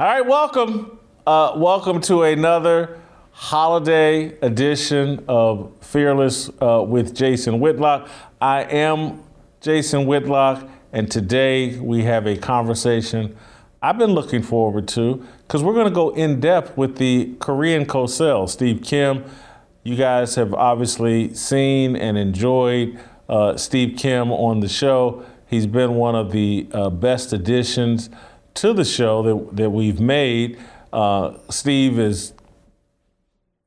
All right, welcome. Uh, welcome to another holiday edition of Fearless uh, with Jason Whitlock. I am Jason Whitlock, and today we have a conversation I've been looking forward to because we're going to go in depth with the Korean co Cosell, Steve Kim. You guys have obviously seen and enjoyed uh, Steve Kim on the show. He's been one of the uh, best additions to the show that, that we've made. Uh, Steve is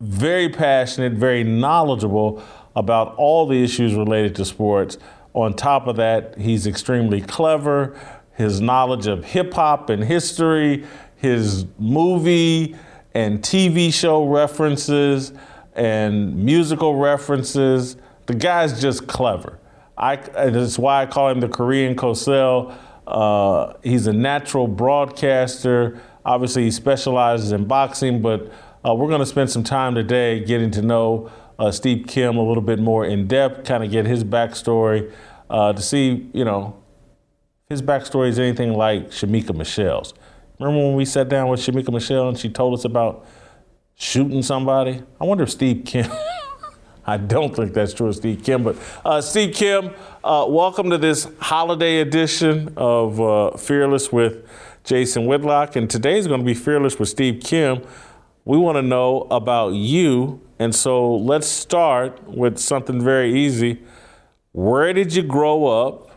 very passionate, very knowledgeable about all the issues related to sports. On top of that, he's extremely clever. His knowledge of hip hop and history, his movie and TV show references, and musical references. The guy's just clever. I, that's why I call him the Korean Cosell. Uh, he's a natural broadcaster. Obviously, he specializes in boxing, but uh, we're going to spend some time today getting to know uh, Steve Kim a little bit more in depth, kind of get his backstory uh, to see, you know, his backstory is anything like Shamika Michelle's. Remember when we sat down with Shamika Michelle and she told us about shooting somebody? I wonder if Steve Kim. I don't think that's true of Steve Kim, but uh, Steve Kim, uh, welcome to this holiday edition of uh, Fearless with Jason Whitlock. And today is going to be Fearless with Steve Kim. We want to know about you. And so let's start with something very easy. Where did you grow up?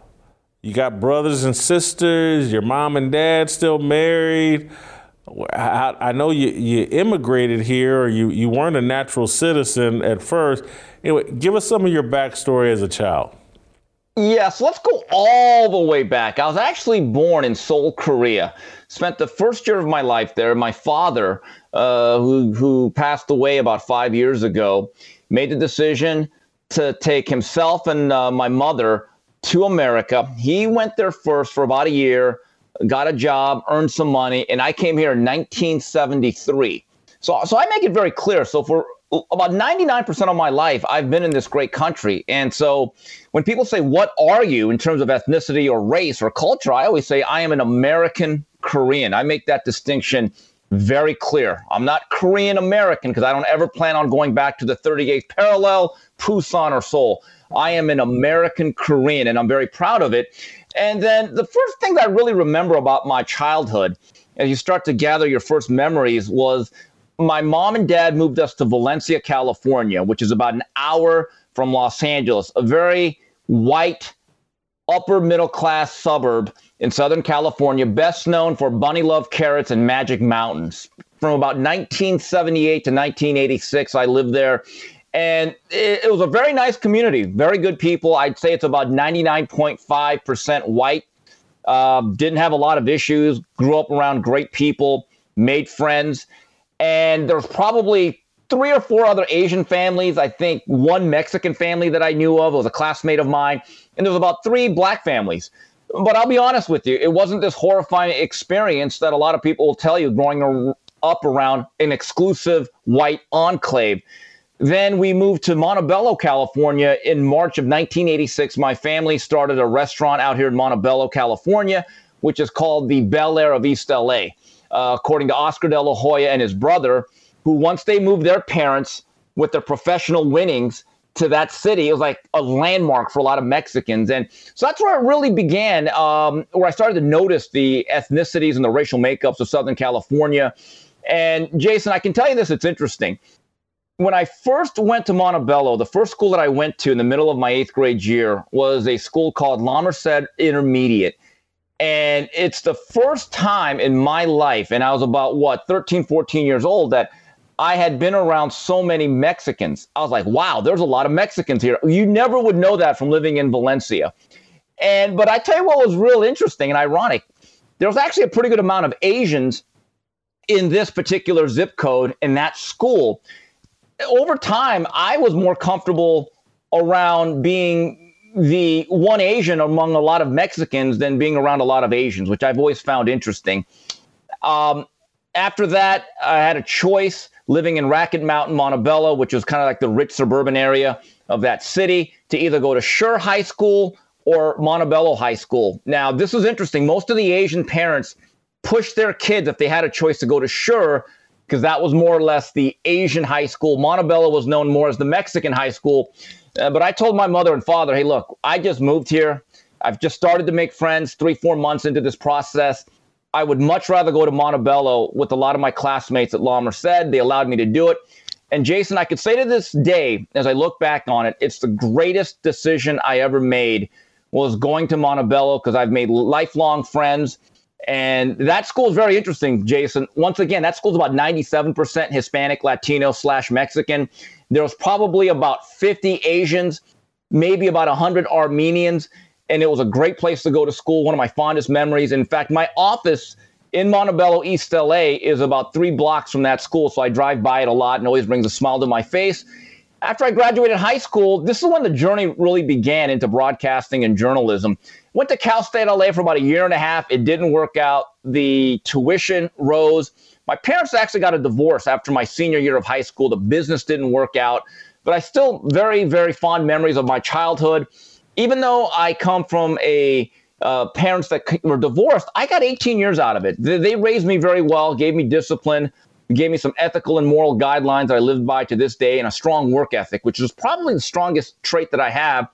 You got brothers and sisters, your mom and dad still married. I, I know you, you immigrated here or you, you weren't a natural citizen at first. Anyway, give us some of your backstory as a child. Yes, let's go all the way back. I was actually born in Seoul, Korea. Spent the first year of my life there. My father, uh, who, who passed away about five years ago, made the decision to take himself and uh, my mother to America. He went there first for about a year got a job, earned some money, and I came here in 1973. So, so I make it very clear. So for about 99% of my life, I've been in this great country. And so when people say, What are you in terms of ethnicity or race or culture? I always say, I am an American Korean. I make that distinction very clear. I'm not Korean American because I don't ever plan on going back to the 38th parallel, Busan, or Seoul. I am an American Korean and I'm very proud of it. And then the first thing that I really remember about my childhood, as you start to gather your first memories, was my mom and dad moved us to Valencia, California, which is about an hour from Los Angeles, a very white, upper middle class suburb in Southern California, best known for Bunny Love Carrots and Magic Mountains. From about 1978 to 1986, I lived there and it, it was a very nice community, very good people. I'd say it's about 99.5% white. Uh, didn't have a lot of issues, grew up around great people, made friends. And there's probably three or four other Asian families. I think one Mexican family that I knew of was a classmate of mine. And there was about three black families. But I'll be honest with you, it wasn't this horrifying experience that a lot of people will tell you growing up around an exclusive white enclave. Then we moved to Montebello, California in March of 1986. My family started a restaurant out here in Montebello, California, which is called the Bel Air of East LA, uh, according to Oscar De La Hoya and his brother, who once they moved their parents with their professional winnings to that city, it was like a landmark for a lot of Mexicans. And so that's where it really began, um, where I started to notice the ethnicities and the racial makeups of Southern California. And Jason, I can tell you this, it's interesting when I first went to Montebello, the first school that I went to in the middle of my eighth grade year was a school called La Intermediate. And it's the first time in my life, and I was about what, 13, 14 years old, that I had been around so many Mexicans. I was like, wow, there's a lot of Mexicans here. You never would know that from living in Valencia. And but I tell you what was real interesting and ironic. There was actually a pretty good amount of Asians in this particular zip code in that school. Over time, I was more comfortable around being the one Asian among a lot of Mexicans than being around a lot of Asians, which I've always found interesting. Um, after that, I had a choice living in Racket Mountain, Montebello, which was kind of like the rich suburban area of that city, to either go to Schurr High School or Montebello High School. Now, this was interesting. Most of the Asian parents pushed their kids, if they had a choice, to go to Schurr because that was more or less the Asian high school. Montebello was known more as the Mexican high school. Uh, but I told my mother and father, hey, look, I just moved here. I've just started to make friends three, four months into this process. I would much rather go to Montebello with a lot of my classmates at La Merced. They allowed me to do it. And Jason, I could say to this day, as I look back on it, it's the greatest decision I ever made was going to Montebello because I've made lifelong friends. And that school is very interesting, Jason. Once again, that school's about 97% Hispanic, Latino slash Mexican. There was probably about 50 Asians, maybe about 100 Armenians and it was a great place to go to school. One of my fondest memories. In fact, my office in Montebello, East LA, is about three blocks from that school, so I drive by it a lot and always brings a smile to my face. After I graduated high school, this is when the journey really began into broadcasting and journalism. Went to Cal State LA for about a year and a half. It didn't work out. The tuition rose. My parents actually got a divorce after my senior year of high school. The business didn't work out, but I still very, very fond memories of my childhood even though I come from a uh, parents that were divorced, I got 18 years out of it. They, they, raised me very well, gave me discipline, gave me some ethical and moral guidelines I lived by to this day, and a strong work ethic, which is probably the strongest trait that I have.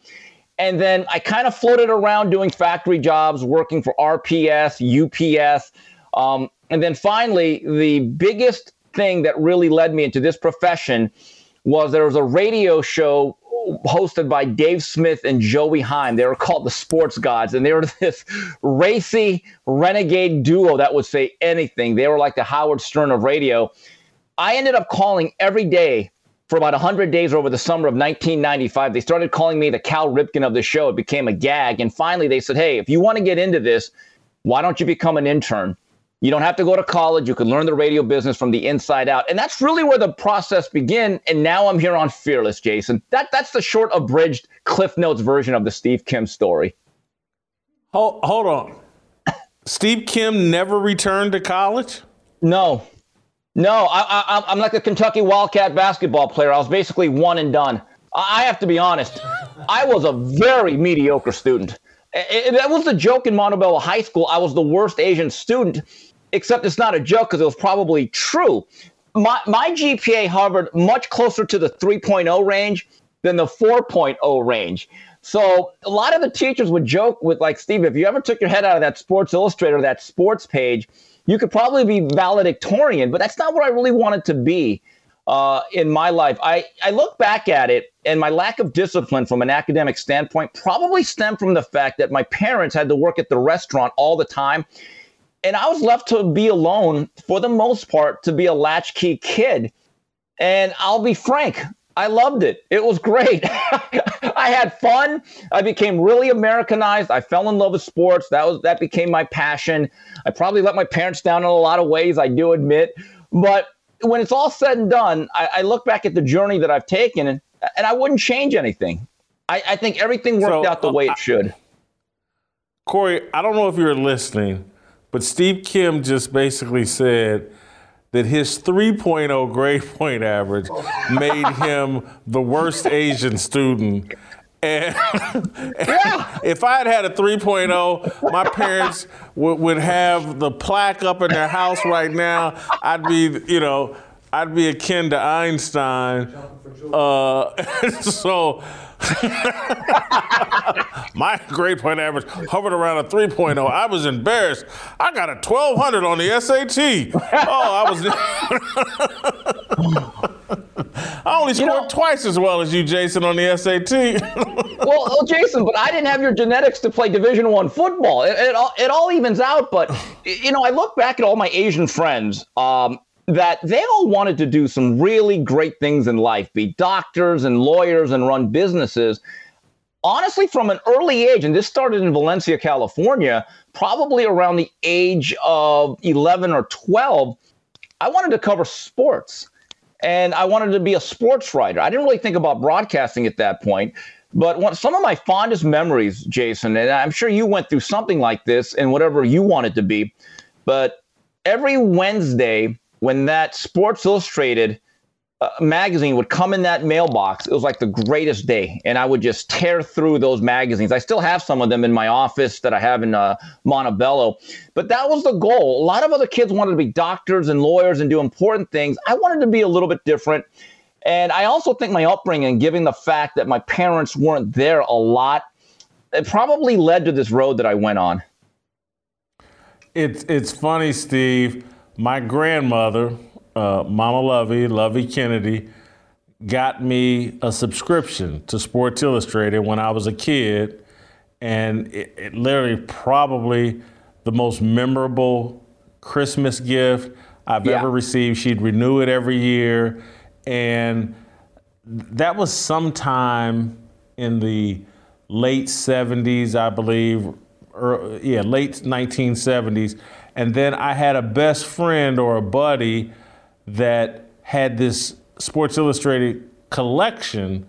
And then I kind of floated around doing factory jobs, working for RPS, UPS. Um, and then finally, the biggest thing that really led me into this profession was there was a radio show hosted by Dave Smith and Joey Heim. They were called the Sports Gods, and they were this racy renegade duo that would say anything. They were like the Howard Stern of radio. I ended up calling every day for about 100 days over the summer of 1995. They started calling me the Cal Ripken of the show. It became a gag. And finally, they said, hey, if you want to get into this, why don't you become an intern? You don't have to go to college. You can learn the radio business from the inside out. And that's really where the process began. And now I'm here on Fearless, Jason. That that's the short abridged Cliff Notes version of the Steve Kim story. Hold, hold on. Steve Kim never returned to college? No. No, I, I'm like a Kentucky Wildcat basketball player. I was basically one and done. I have to be honest. I was a very mediocre student. That was the joke in Montebello High School. I was the worst Asian student except it's not a joke because it was probably true. My, my GPA hovered much closer to the 3.0 range than the 4.0 range. So a lot of the teachers would joke with like Steve, if you ever took your head out of that Sports Illustrator, that sports page, you could probably be valedictorian, but that's not what I really wanted to be uh, in my life. I, I look back at it, and my lack of discipline from an academic standpoint probably stemmed from the fact that my parents had to work at the restaurant all the time and I was left to be alone for the most part to be a latchkey kid. And I'll be frank, I loved it. It was great. I had fun. I became really Americanized. I fell in love with sports. That was that became my passion. I probably let my parents down in a lot of ways, I do admit. But when it's all said and done, I, I look back at the journey that I've taken and, and I wouldn't change anything. I, I think everything worked so, out the uh, way it should. Corey, I don't know if you're listening, but Steve Kim just basically said that his 3.0 grade point average made him the worst Asian student. And, yeah. if I had had a 3.0, my parents would, would have the plaque up in their house right now. I'd be, you know, I'd be akin to Einstein. Uh, so My grade point average hovered around a 3.0. I was embarrassed. I got a 1200 on the SAT. Oh, I was. I only scored you know, twice as well as you, Jason, on the SAT. well, well, Jason, but I didn't have your genetics to play Division One football. It, it, all, it all evens out. But you know, I look back at all my Asian friends. Um, that they all wanted to do some really great things in life, be doctors and lawyers and run businesses. Honestly, from an early age, and this started in Valencia, California, probably around the age of 11 or 12, I wanted to cover sports and I wanted to be a sports writer. I didn't really think about broadcasting at that point. But one, some of my fondest memories, Jason, and I'm sure you went through something like this in whatever you wanted to be, but every Wednesday when that Sports Illustrated uh, magazine would come in that mailbox, it was like the greatest day. And I would just tear through those magazines. I still have some of them in my office that I have in uh, Montebello. But that was the goal. A lot of other kids wanted to be doctors and lawyers and do important things. I wanted to be a little bit different. And I also think my upbringing, given the fact that my parents weren't there a lot, it probably led to this road that I went on. It's it's funny, Steve. My grandmother, uh, Mama Lovey, Lovey Kennedy, got me a subscription to Sports Illustrated when I was a kid. And it, it literally probably the most memorable Christmas gift I've yeah. ever received. She'd renew it every year. And that was sometime in the late 70s, I believe, or, yeah, late 1970s. And then I had a best friend or a buddy that had this Sports Illustrated collection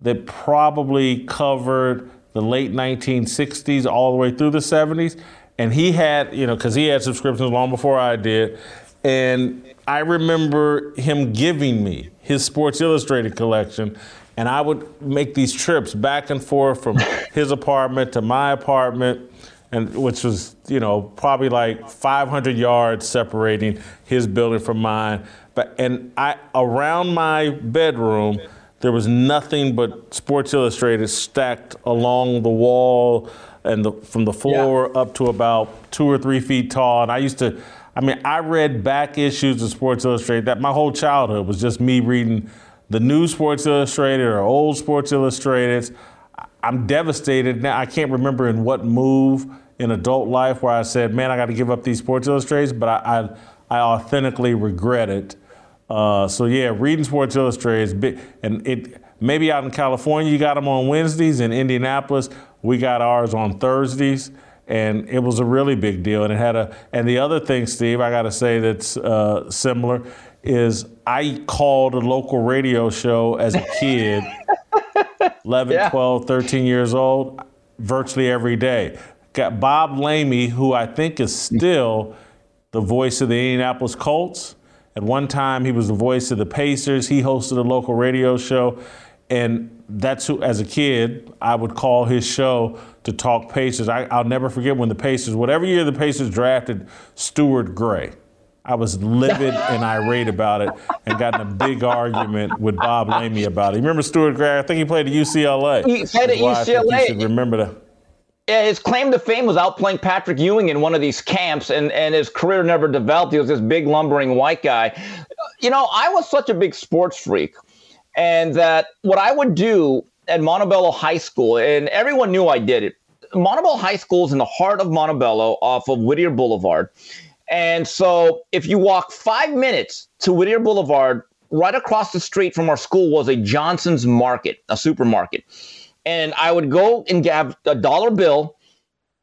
that probably covered the late 1960s all the way through the 70s. And he had, you know, because he had subscriptions long before I did. And I remember him giving me his Sports Illustrated collection. And I would make these trips back and forth from his apartment to my apartment and which was you know probably like 500 yards separating his building from mine. But and I around my bedroom there was nothing but Sports Illustrated stacked along the wall and the, from the floor yeah. up to about two or three feet tall. And I used to, I mean, I read back issues of Sports Illustrated. That my whole childhood was just me reading the new Sports Illustrated or old Sports Illustrated. I'm devastated now. I can't remember in what move in adult life where I said, "Man, I got to give up these Sports Illustrated," but I I, I authentically regret it. Uh, so yeah, reading Sports Illustrated and it maybe out in California you got them on Wednesdays. In Indianapolis, we got ours on Thursdays, and it was a really big deal. And it had a and the other thing, Steve, I got to say that's uh, similar is I called a local radio show as a kid, 11, yeah. 12, 13 years old, virtually every day. Got Bob Lamey, who I think is still the voice of the Indianapolis Colts. At one time, he was the voice of the Pacers. He hosted a local radio show. And that's who, as a kid, I would call his show to talk Pacers. I, will never forget when the Pacers, whatever year the Pacers drafted Stuart Gray. I was livid and irate about it and got in a big argument with Bob Lamey about it. You remember Stuart Gray? I think he played at UCLA. He played at UCLA. I think you remember that. Yeah, his claim to fame was outplaying Patrick Ewing in one of these camps, and, and his career never developed. He was this big, lumbering white guy. You know, I was such a big sports freak, and that what I would do at Montebello High School, and everyone knew I did it. Montebello High School is in the heart of Montebello off of Whittier Boulevard. And so if you walk five minutes to Whittier Boulevard, right across the street from our school was a Johnson's Market, a supermarket. And I would go and get a dollar bill,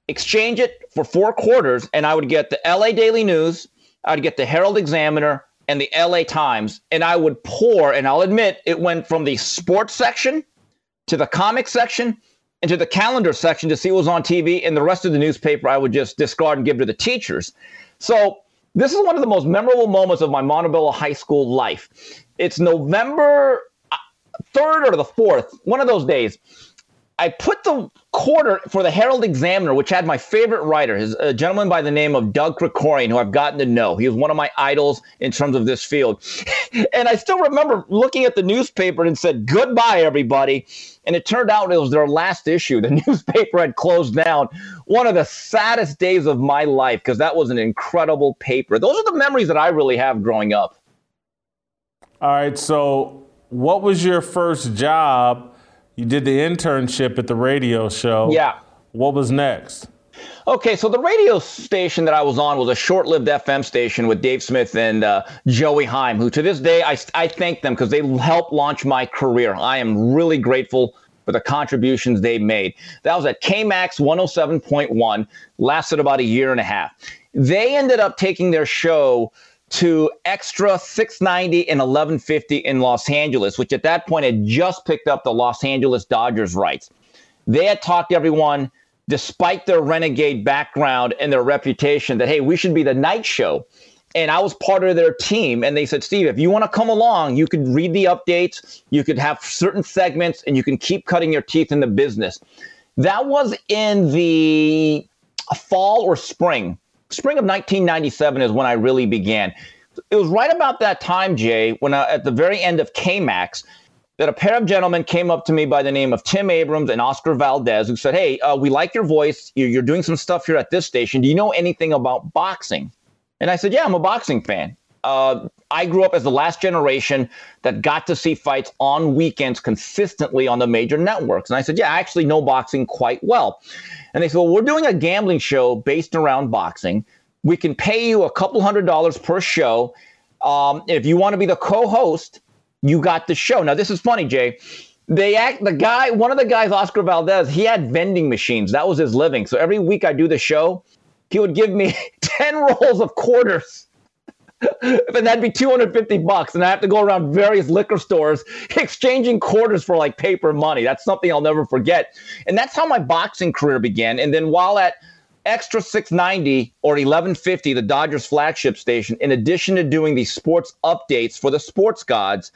exchange it for four quarters, and I would get the LA Daily News, I'd get the Herald Examiner, and the LA Times. And I would pour, and I'll admit, it went from the sports section to the comic section into the calendar section to see what was on TV, and the rest of the newspaper I would just discard and give to the teachers. So this is one of the most memorable moments of my Montebello High School life. It's November 3rd uh, or the 4th, one of those days. I put the quarter for the Herald Examiner, which had my favorite writer, his a gentleman by the name of Doug Krikorian, who I've gotten to know. He was one of my idols in terms of this field. and I still remember looking at the newspaper and said, Goodbye, everybody. And it turned out it was their last issue. The newspaper had closed down. One of the saddest days of my life because that was an incredible paper. Those are the memories that I really have growing up. All right. So what was your first job? You did the internship at the radio show. Yeah. What was next? Okay, so the radio station that I was on was a short lived FM station with Dave Smith and uh, Joey Heim, who to this day I, I thank them because they helped launch my career. I am really grateful for the contributions they made. That was at KMAX 107.1, lasted about a year and a half. They ended up taking their show to XTRA 690 and 1150 in Los Angeles, which at that point had just picked up the Los Angeles Dodgers rights. They had talked everyone despite their renegade background and their reputation, that, hey, we should be the night show. And I was part of their team. And they said, Steve, if you want to come along, you could read the updates, you could have certain segments, and you can keep cutting your teeth in the business. That was in the fall or spring. Spring of 1997 is when I really began. It was right about that time, Jay, when I, at the very end of KMAX, that a pair of gentlemen came up to me by the name of Tim Abrams and Oscar Valdez, who said, Hey, uh, we like your voice. You're, you're doing some stuff here at this station. Do you know anything about boxing? And I said, Yeah, I'm a boxing fan. Uh, I grew up as the last generation that got to see fights on weekends consistently on the major networks. And I said, Yeah, I actually know boxing quite well. And they said, Well, we're doing a gambling show based around boxing. We can pay you a couple hundred dollars per show. Um, if you want to be the co host, you got the show. Now, this is funny, Jay. They act the guy, one of the guys, Oscar Valdez, he had vending machines. That was his living. So every week I do the show, he would give me 10 rolls of quarters. and that'd be 250 bucks. And I have to go around various liquor stores exchanging quarters for like paper money. That's something I'll never forget. And that's how my boxing career began. And then while at XTRA 690 or 1150, the Dodgers flagship station, in addition to doing the sports updates for the sports gods,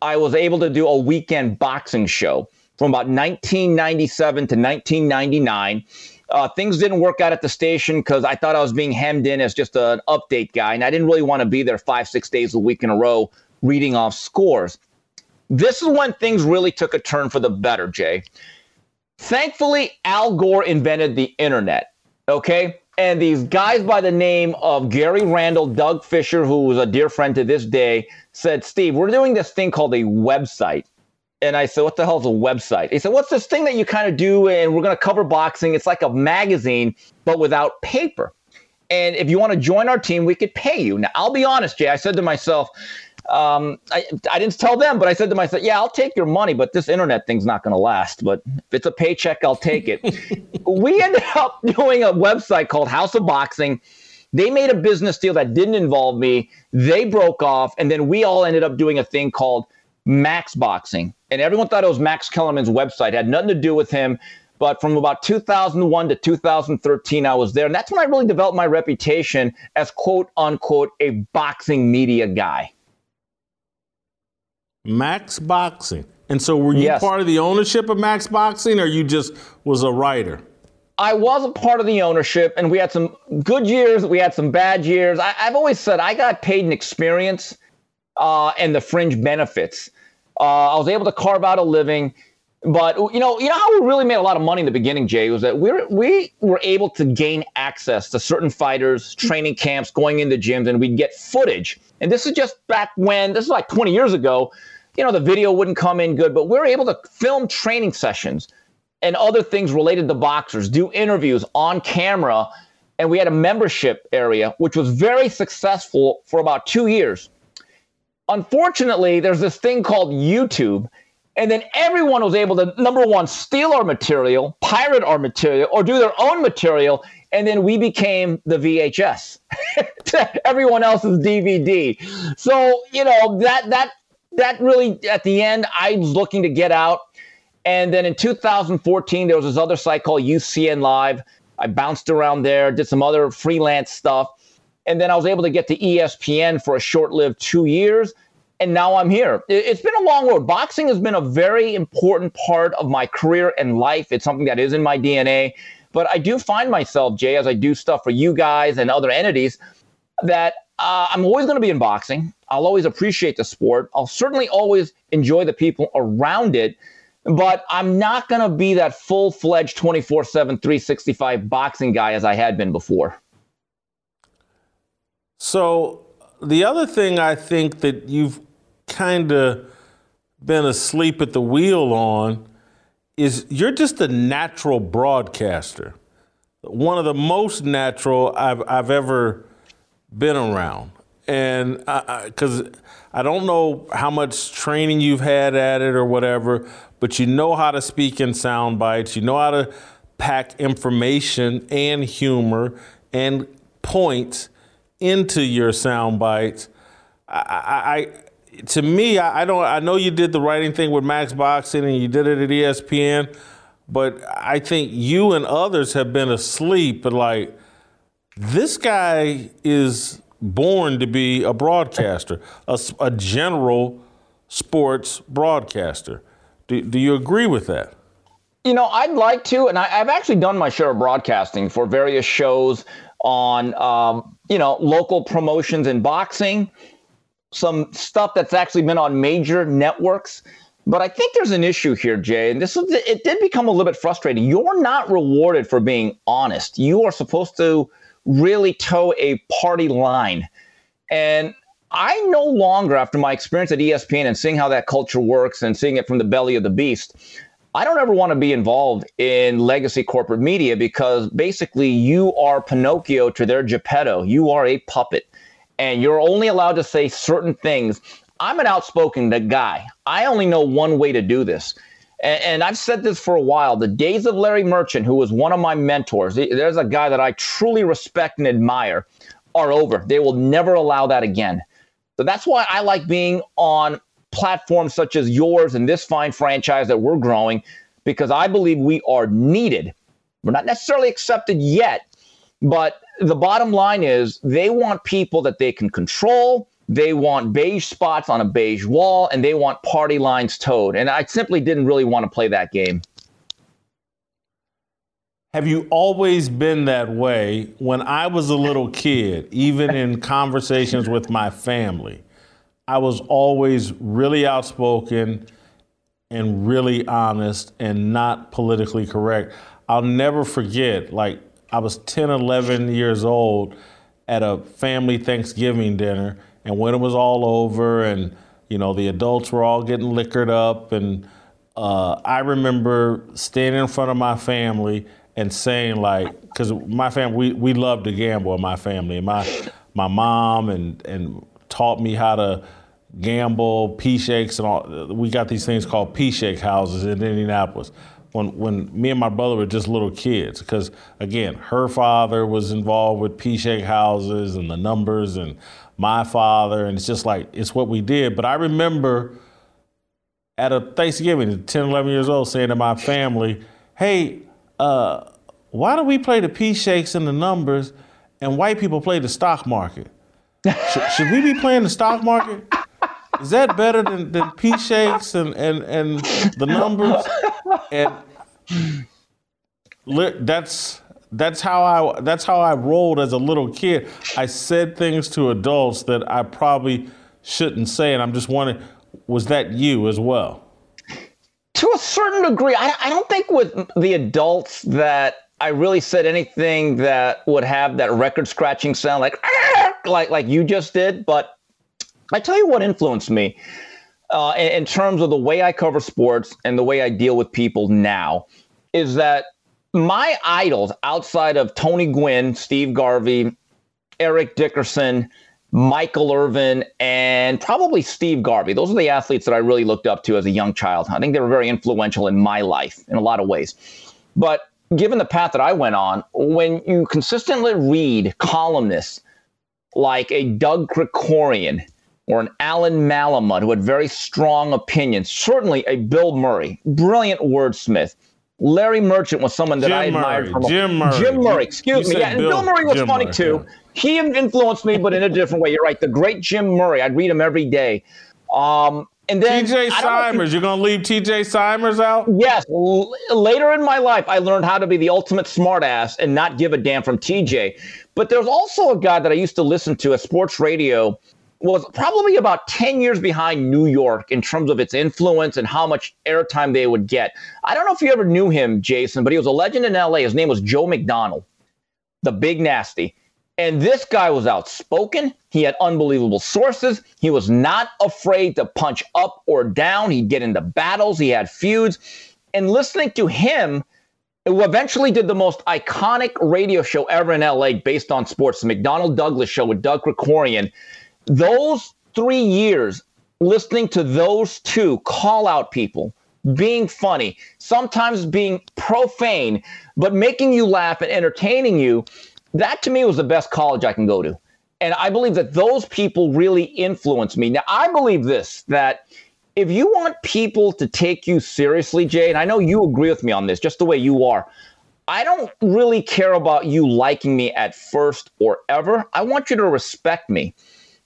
I was able to do a weekend boxing show from about 1997 to 1999. Uh, things didn't work out at the station because I thought I was being hemmed in as just an update guy, and I didn't really want to be there five, six days a week in a row reading off scores. This is when things really took a turn for the better, Jay. Thankfully, Al Gore invented the internet. Okay. And these guys by the name of Gary Randall, Doug Fischer, who was a dear friend to this day, said, Steve, we're doing this thing called a website. And I said, What the hell is a website? He said, What's this thing that you kind of do? And we're going to cover boxing. It's like a magazine, but without paper. And if you want to join our team, we could pay you. Now, I'll be honest, Jay. I said to myself, um, I, I didn't tell them, but I said to myself, yeah, I'll take your money, but this internet thing's not going to last. But if it's a paycheck, I'll take it. we ended up doing a website called House of Boxing. They made a business deal that didn't involve me. They broke off, and then we all ended up doing a thing called Max Boxing. And everyone thought it was Max Kellerman's website. It had nothing to do with him. But from about 2001 to 2013, I was there. And that's when I really developed my reputation as quote unquote a boxing media guy. Max Boxing. And so were you yes. part of the ownership of Max Boxing or you just was a writer? I was a part of the ownership and we had some good years, we had some bad years. I, have always said I got paid in experience uh, and the fringe benefits. Uh, I was able to carve out a living. But you know, you know how we really made a lot of money in the beginning, Jay, was that we were, we were able to gain access to certain fighters, training camps, going into gyms, and we'd get footage. And this is just back when this is like 20 years ago you know, the video wouldn't come in good, but we were able to film training sessions and other things related to boxers, do interviews on camera. And we had a membership area, which was very successful for about two years. Unfortunately, there's this thing called YouTube. And then everyone was able to, number one, steal our material, pirate our material, or do their own material. And then we became the VHS to everyone else's DVD. So, you know, that, that that really, at the end, I was looking to get out. And then in 2014, there was this other site called UCN Live. I bounced around there, did some other freelance stuff. And then I was able to get to ESPN for a short lived two years. And now I'm here. It's been a long road. Boxing has been a very important part of my career and life. It's something that is in my DNA. But I do find myself, Jay, as I do stuff for you guys and other entities, that uh, I'm always going to be in boxing. I'll always appreciate the sport. I'll certainly always enjoy the people around it, but I'm not going to be that full fledged 24 7, 365 boxing guy as I had been before. So, the other thing I think that you've kind of been asleep at the wheel on is you're just a natural broadcaster. One of the most natural I've, I've ever been around. And because I, I, I don't know how much training you've had at it or whatever, but you know how to speak in sound bites, you know how to pack information and humor and points into your sound bites. I, I, to me, I, I, don't. I know you did the writing thing with Max Boxing and you did it at ESPN, but I think you and others have been asleep. But like, this guy is born to be a broadcaster, a, a general sports broadcaster. Do, do you agree with that? You know, I'd like to, and I, have actually done my share of broadcasting for various shows on, um, you know, local promotions in boxing, some stuff that's actually been on major networks. But I think there's an issue here, Jay, and this is, it did become a little bit frustrating. You're not rewarded for being honest. You are supposed to really toe a party line. And I no longer, after my experience at ESPN and seeing how that culture works and seeing it from the belly of the beast, I don't ever want to be involved in legacy corporate media because basically you are Pinocchio to their Geppetto. You are a puppet and you're only allowed to say certain things. I'm an outspoken guy. I only know one way to do this. And, and I've said this for a while. The days of Larry Merchant, who was one of my mentors, there's a guy that I truly respect and admire, are over. They will never allow that again. So that's why I like being on platforms such as yours and this fine franchise that we're growing because I believe we are needed. We're not necessarily accepted yet, but the bottom line is they want people that they can control. They want beige spots on a beige wall and they want party lines towed. And I simply didn't really want to play that game. Have you always been that way? When I was a little kid, even in conversations with my family, I was always really outspoken and really honest and not politically correct. I'll never forget, like, I was 10, 11 years old at a family Thanksgiving dinner, and when it was all over, and, you know, the adults were all getting liquored up, and uh, I remember standing in front of my family and saying, like, because my family, we, we love to gamble in my family, and my, my mom and, and taught me how to gamble, P shakes, and all. We got these things called P shake houses in Indianapolis. When when me and my brother were just little kids, because again, her father was involved with P shake houses and the numbers, and my father, and it's just like it's what we did. But I remember at a Thanksgiving, 10, 11 years old, saying to my family, "Hey, uh, why do we play the P shakes and the numbers, and white people play the stock market?" Should, should, we be playing the stock market? Is that better than, than P shakes and, and, and the numbers? And that's that's how I that's how I rolled as a little kid. I said things to adults that I probably shouldn't say, and I'm just wondering, was that you as well? To a certain degree, I, I don't think with the adults that I really said anything that would have that record scratching sound like ah! Like like you just did, but I tell you what influenced me uh, in, in terms of the way I cover sports and the way I deal with people now is that my idols outside of Tony Gwynn, Steve Garvey, Eric Dickerson, Michael Irvin, and probably Steve Garvey. Those are the athletes that I really looked up to as a young child. I think they were very influential in my life in a lot of ways. But given the path that I went on, when you consistently read columnists like a Doug Krikorian or an Allan Malamud who had very strong opinions. Certainly a Bill Murray, brilliant wordsmith. Larry Merchant was someone that Jim I admired. Murray, from Jim Murray. Jim Murray, excuse you me. Yeah, and Bill, Bill Murray was Jim funny Murray, too. Yeah. He influenced me, but in a different way. You're right. The great Jim Murray. I'd read him every day. Um, and then TJ Simers, you're going to leave TJ Simers out? Yes. L- later in my life, I learned how to be the ultimate smartass and not give a damn from TJ. But there's also a guy that I used to listen to at sports radio was probably about 10 years behind New York in terms of its influence and how much airtime they would get. I don't know if you ever knew him, Jason, but he was a legend in LA. His name was Joe McDonnell, the big nasty. And this guy was outspoken. He had unbelievable sources. He was not afraid to punch up or down. He'd get into battles. He had feuds. And listening to him, who eventually did the most iconic radio show ever in LA based on sports, the McDonnell Douglas show with Doug Krikorian. Those three years, listening to those two call out people, being funny, sometimes being profane, but making you laugh and entertaining you, that to me was the best college I can go to. And I believe that those people really influenced me. Now, I believe this that if you want people to take you seriously, Jay, and I know you agree with me on this, just the way you are, I don't really care about you liking me at first or ever. I want you to respect me.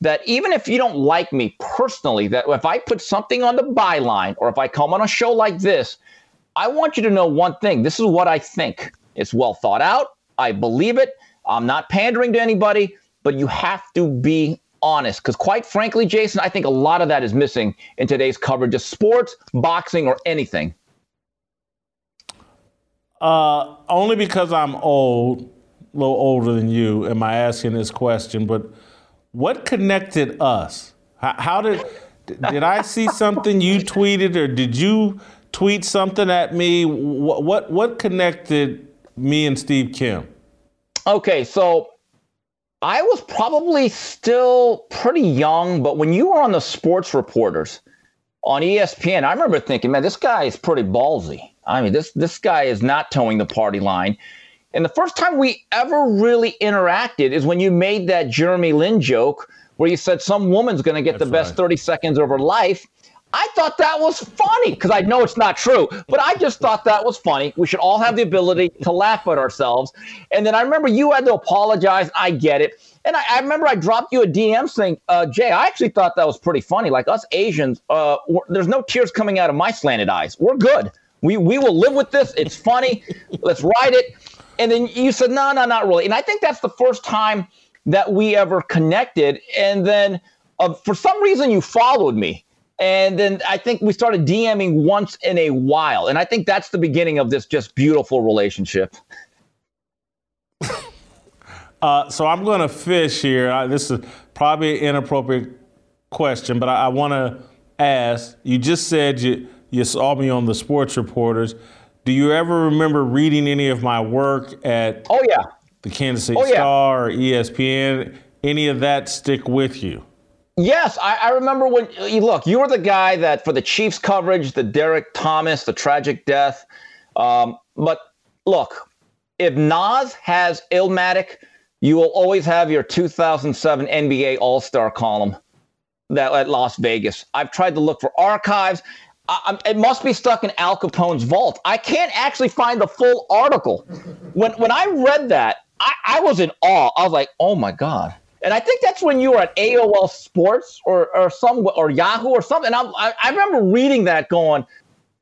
That even if you don't like me personally, that if I put something on the byline or if I come on a show like this, I want you to know one thing. This is what I think. It's well thought out. I believe it. I'm not pandering to anybody, but you have to be honest. Because quite frankly, Jason, I think a lot of that is missing in today's coverage of sports, boxing, or anything. Uh, only because I'm old, a little older than you, am I asking this question. But what connected us? How, how did did I see something you tweeted, or did you tweet something at me? What what, what connected me and Steve Kim? Okay, so I was probably still pretty young, but when you were on the sports reporters on ESPN, I remember thinking, man, this guy is pretty ballsy. I mean, this this guy is not towing the party line. And the first time we ever really interacted is when you made that Jeremy Lin joke where you said some woman's going to get That's the best right. 30 seconds of her life. I thought that was funny because I know it's not true, but I just thought that was funny. We should all have the ability to laugh at ourselves. And then I remember you had to apologize. I get it. And I, I remember I dropped you a DM saying, uh, Jay, I actually thought that was pretty funny. Like us Asians, uh, there's no tears coming out of my slanted eyes. We're good. We, we will live with this. It's funny. Let's ride it. And then you said, no, no, not really. And I think that's the first time that we ever connected. And then uh, for some reason, you followed me. And then I think we started DMing once in a while. And I think that's the beginning of this just beautiful relationship. uh, so I'm going to fish here. I, this is probably an inappropriate question, but I, I want to ask you just said you, you saw me on the sports reporters. Do you ever remember reading any of my work at oh, yeah. the Kansas City oh, Star yeah. or ESPN? Any of that stick with you? Yes, I, I, remember when look. You were the guy that for the Chiefs coverage, the Derrick Thomas, the tragic death. Um, but look, if Nas has Illmatic, you will always have your 2007 NBA All Star column that at Las Vegas. I've tried to look for archives. I, it must be stuck in Al Capone's vault. I can't actually find the full article. When when I read that, I, I was in awe. I was like, oh my god and I think that's when you were at AOL Sports or or some or Yahoo or something. And I, I remember reading that, going,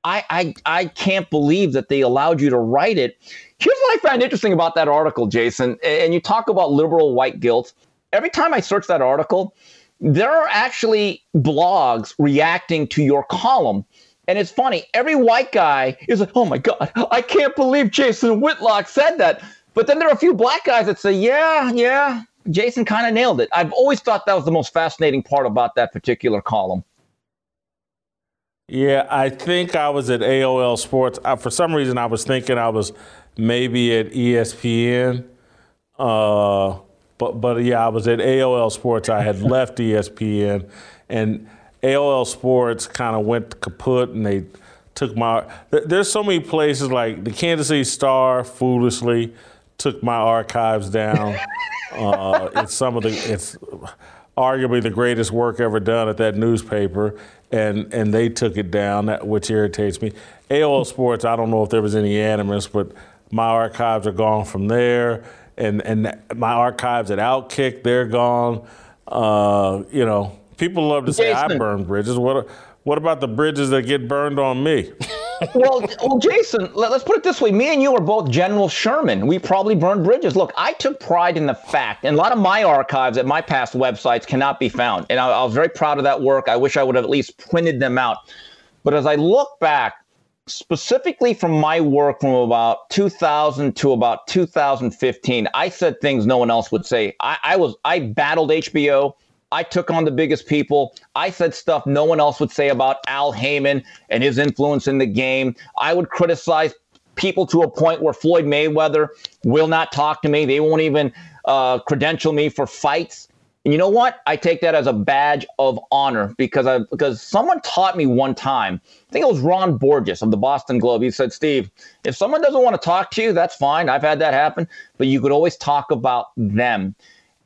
I, I I can't believe that they allowed you to write it. Here's what I found interesting about that article, Jason. And you talk about liberal white guilt. Every time I search that article, there are actually blogs reacting to your column. And it's funny, every white guy is like, oh my God, I can't believe Jason Whitlock said that. But then there are a few black guys that say, yeah, yeah, Jason kind of nailed it. I've always thought that was the most fascinating part about that particular column. Yeah, I think I was at AOL Sports. I, for some reason, I was thinking I was maybe at ESPN. Uh, but but yeah, I was at AOL Sports. I had left ESPN, and AOL Sports kind of went kaput, and they took my. There's so many places like the Kansas City Star, foolishly took my archives down. Uh, it's some of the it's arguably the greatest work ever done at that newspaper, and and they took it down, which irritates me. AOL Sports, I don't know if there was any animus, but my archives are gone from there, and and my archives at Outkick, they're gone. Uh, you know, people love to say Jason. I burned bridges. What what about the bridges that get burned on me? well, well, Jason, let, us put it this way: me and you are both General Sherman. We probably burned bridges. Look, I took pride in the fact, and a lot of my archives at my past websites cannot be found, and I, I was very proud of that work. I wish I would have at least printed them out. But as I look back, specifically from my work from about 2000 to about 2015, I said things no one else would say. I, I was I battled HBO. I took on the biggest people. I said stuff no one else would say about Al Haymon and his influence in the game. I would criticize people to a point where Floyd Mayweather will not talk to me. They won't even uh, credential me for fights. And you know what? I take that as a badge of honor because I because someone taught me one time. I think it was Ron Borges of the Boston Globe. He said, "Steve, if someone doesn't want to talk to you, that's fine. I've had that happen, but you could always talk about them."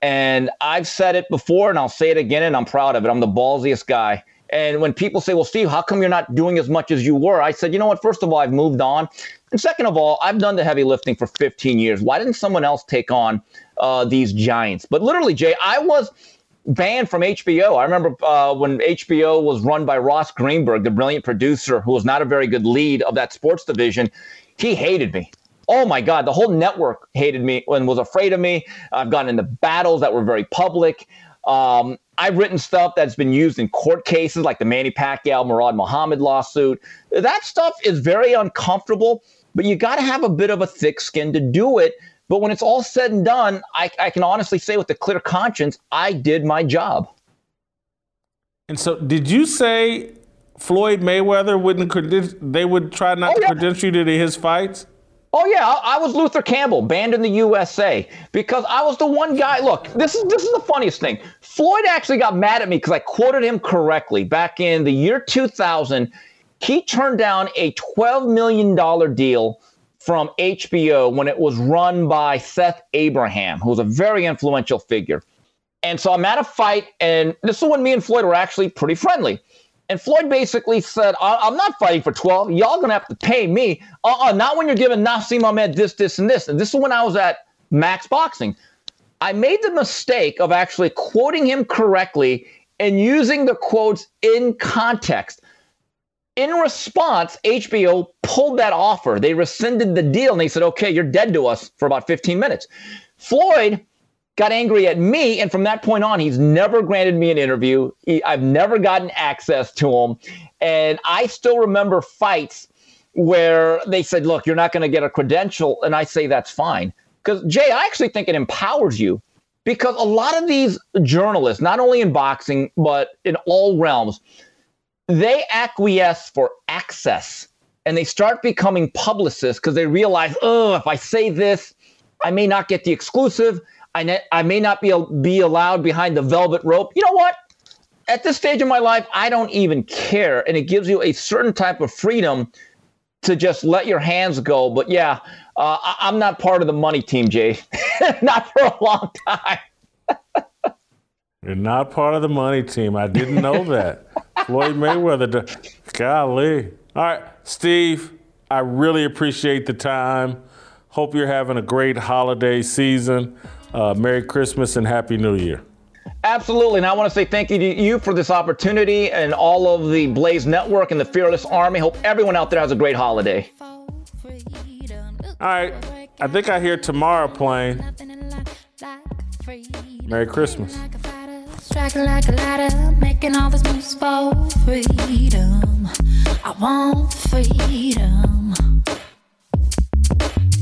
And I've said it before, and I'll say it again, and I'm proud of it. I'm the ballsiest guy. And when people say, "Well, Steve, how come you're not doing as much as you were?" I said, "You know what? First of all, I've moved on, and second of all, I've done the heavy lifting for 15 years. Why didn't someone else take on uh, these giants. But literally, Jay, I was banned from HBO. I remember uh, when HBO was run by Ross Greenberg, the brilliant producer who was not a very good lead of that sports division. He hated me. Oh my God, the whole network hated me and was afraid of me. I've gotten into battles that were very public. Um, I've written stuff that's been used in court cases like the Manny Pacquiao, Murad Muhammad lawsuit. That stuff is very uncomfortable, but you got to have a bit of a thick skin to do it but when it's all said and done, I, I can honestly say with a clear conscience, I did my job. And so, did you say Floyd Mayweather wouldn't they would try not oh, to yeah. credential you to his fights? Oh yeah, I, was Luther Campbell, banned in the USA because I was the one guy. Look, this is this is the funniest thing. Floyd actually got mad at me because I quoted him correctly back in the year 2000. He turned down a 12 million dollar deal from HBO when it was run by Seth Abraham, who was a very influential figure. And so I'm at a fight, and this is when me and Floyd were actually pretty friendly. And Floyd basically said, I'm not fighting for 12. Y'all gonna have to pay me. Uh-uh, not when you're giving Naseem Hamed this, this, and this. And this is when I was at Max Boxing. I made the mistake of actually quoting him correctly and using the quotes in context. In response, HBO pulled that offer. They rescinded the deal and they said, okay, you're dead to us for about 15 minutes. Floyd got angry at me. And from that point on, he's never granted me an interview. He, I've never gotten access to him. And I still remember fights where they said, look, you're not going to get a credential. And I say, that's fine. Because, Jay, I actually think it empowers you because a lot of these journalists, not only in boxing, but in all realms, they acquiesce for access and they start becoming publicists because they realize, oh, if I say this, I may not get the exclusive. I, ne- I may not be, be allowed behind the velvet rope. You know what? At this stage of my life, I don't even care. And it gives you a certain type of freedom to just let your hands go. But yeah, uh, I- I'm not part of the money team, Jay. not for a long time. You're not part of the money team. I didn't know that. Floyd Mayweather. Golly. All right, Steve, I really appreciate the time. Hope you're having a great holiday season. Uh, Merry Christmas and Happy New Year. Absolutely. And I want to say thank you to you for this opportunity and all of the Blaze Network and the Fearless Army. Hope everyone out there has a great holiday. All right. I think I hear Tamara playing. Merry Christmas. Striking like a ladder, making all these moves for freedom. I want freedom.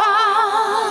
I